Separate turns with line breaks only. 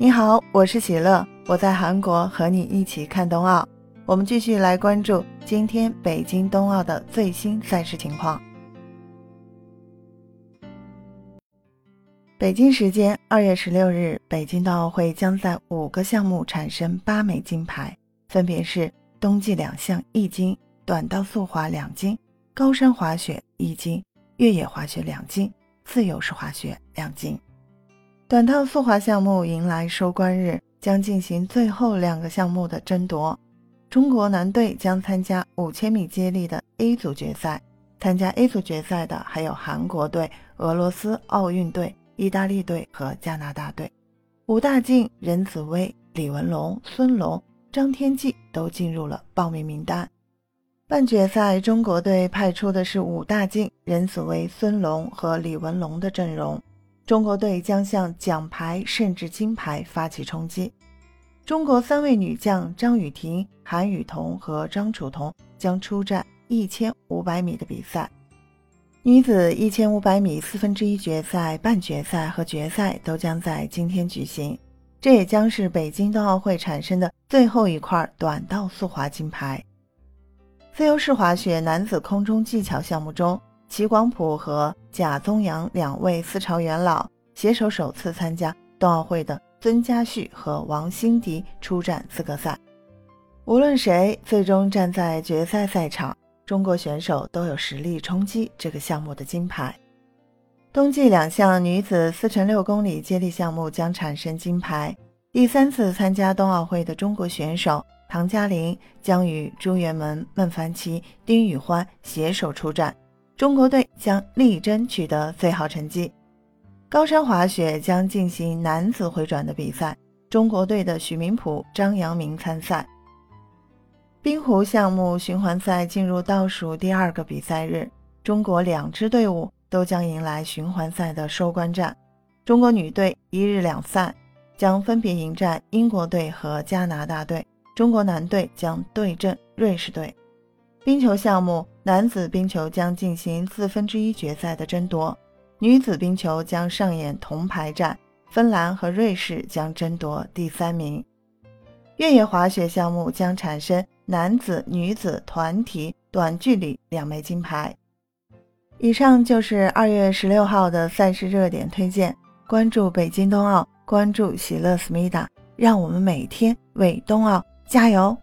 你好，我是喜乐，我在韩国和你一起看冬奥。我们继续来关注今天北京冬奥的最新赛事情况。北京时间二月十六日，北京冬奥会将在五个项目产生八枚金牌，分别是冬季两项一金，短道速滑两金，高山滑雪一金，越野滑雪两金，自由式滑雪两金。短道速滑项目迎来收官日，将进行最后两个项目的争夺。中国男队将参加五千米接力的 A 组决赛，参加 A 组决赛的还有韩国队、俄罗斯奥运队、意大利队和加拿大队。武大靖、任子威、李文龙、孙龙、张天骥都进入了报名名单。半决赛，中国队派出的是武大靖、任子威、孙龙和李文龙的阵容。中国队将向奖牌甚至金牌发起冲击。中国三位女将张雨婷、韩雨桐和张楚彤将出战一千五百米的比赛。女子一千五百米四分之一决赛、半决赛和决赛都将在今天举行。这也将是北京冬奥会产生的最后一块短道速滑金牌。自由式滑雪男子空中技巧项目中。齐广普和贾宗洋两位四朝元老携手首次参加冬奥会的孙佳旭和王欣迪出战资格赛。无论谁最终站在决赛赛场，中国选手都有实力冲击这个项目的金牌。冬季两项女子四乘六公里接力项目将产生金牌。第三次参加冬奥会的中国选手唐嘉玲将与朱元焖、孟凡奇、丁宇欢携手出战。中国队将力争取得最好成绩。高山滑雪将进行男子回转的比赛，中国队的许明普、张阳明参赛。冰壶项目循环赛进入倒数第二个比赛日，中国两支队伍都将迎来循环赛的收官战。中国女队一日两赛，将分别迎战英国队和加拿大队；中国男队将对阵瑞士队。冰球项目，男子冰球将进行四分之一决赛的争夺，女子冰球将上演铜牌战，芬兰和瑞士将争夺第三名。越野滑雪项目将产生男子、女子团体短距离两枚金牌。以上就是二月十六号的赛事热点推荐，关注北京冬奥，关注喜乐思密达，让我们每天为冬奥加油。